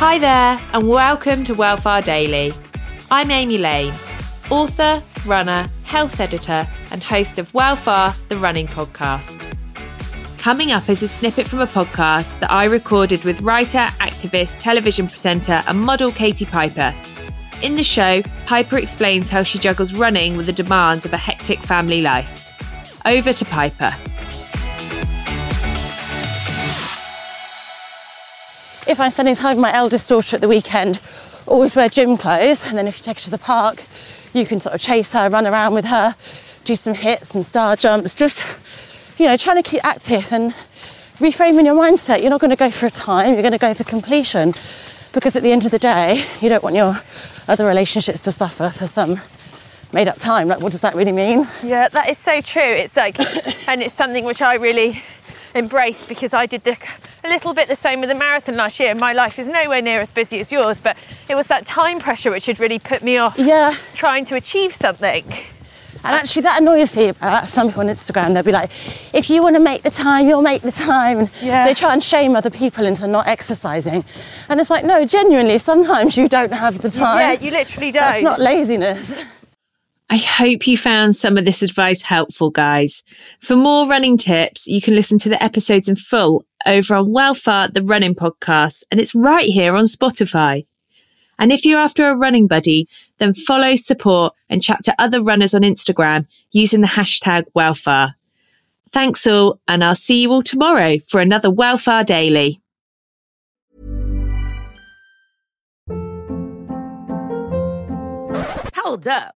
Hi there, and welcome to Welfare Daily. I'm Amy Lane, author, runner, health editor, and host of Welfare, the running podcast. Coming up is a snippet from a podcast that I recorded with writer, activist, television presenter, and model Katie Piper. In the show, Piper explains how she juggles running with the demands of a hectic family life. Over to Piper. If I'm spending time with my eldest daughter at the weekend, always wear gym clothes. And then if you take her to the park, you can sort of chase her, run around with her, do some hits and star jumps. Just, you know, trying to keep active and reframing your mindset. You're not going to go for a time, you're going to go for completion. Because at the end of the day, you don't want your other relationships to suffer for some made up time. Like, what does that really mean? Yeah, that is so true. It's like, and it's something which I really embraced because I did the, a little bit the same with the marathon last year. My life is nowhere near as busy as yours, but it was that time pressure which had really put me off Yeah. trying to achieve something. And actually, that annoys me about some people on Instagram. They'll be like, if you want to make the time, you'll make the time. And Yeah. they try and shame other people into not exercising. And it's like, no, genuinely, sometimes you don't have the time. Yeah, you literally don't. That's not laziness. I hope you found some of this advice helpful, guys. For more running tips, you can listen to the episodes in full over on Welfare, the running podcast, and it's right here on Spotify. And if you're after a running buddy, then follow, support, and chat to other runners on Instagram using the hashtag Welfare. Thanks all, and I'll see you all tomorrow for another Welfare Daily. Hold up.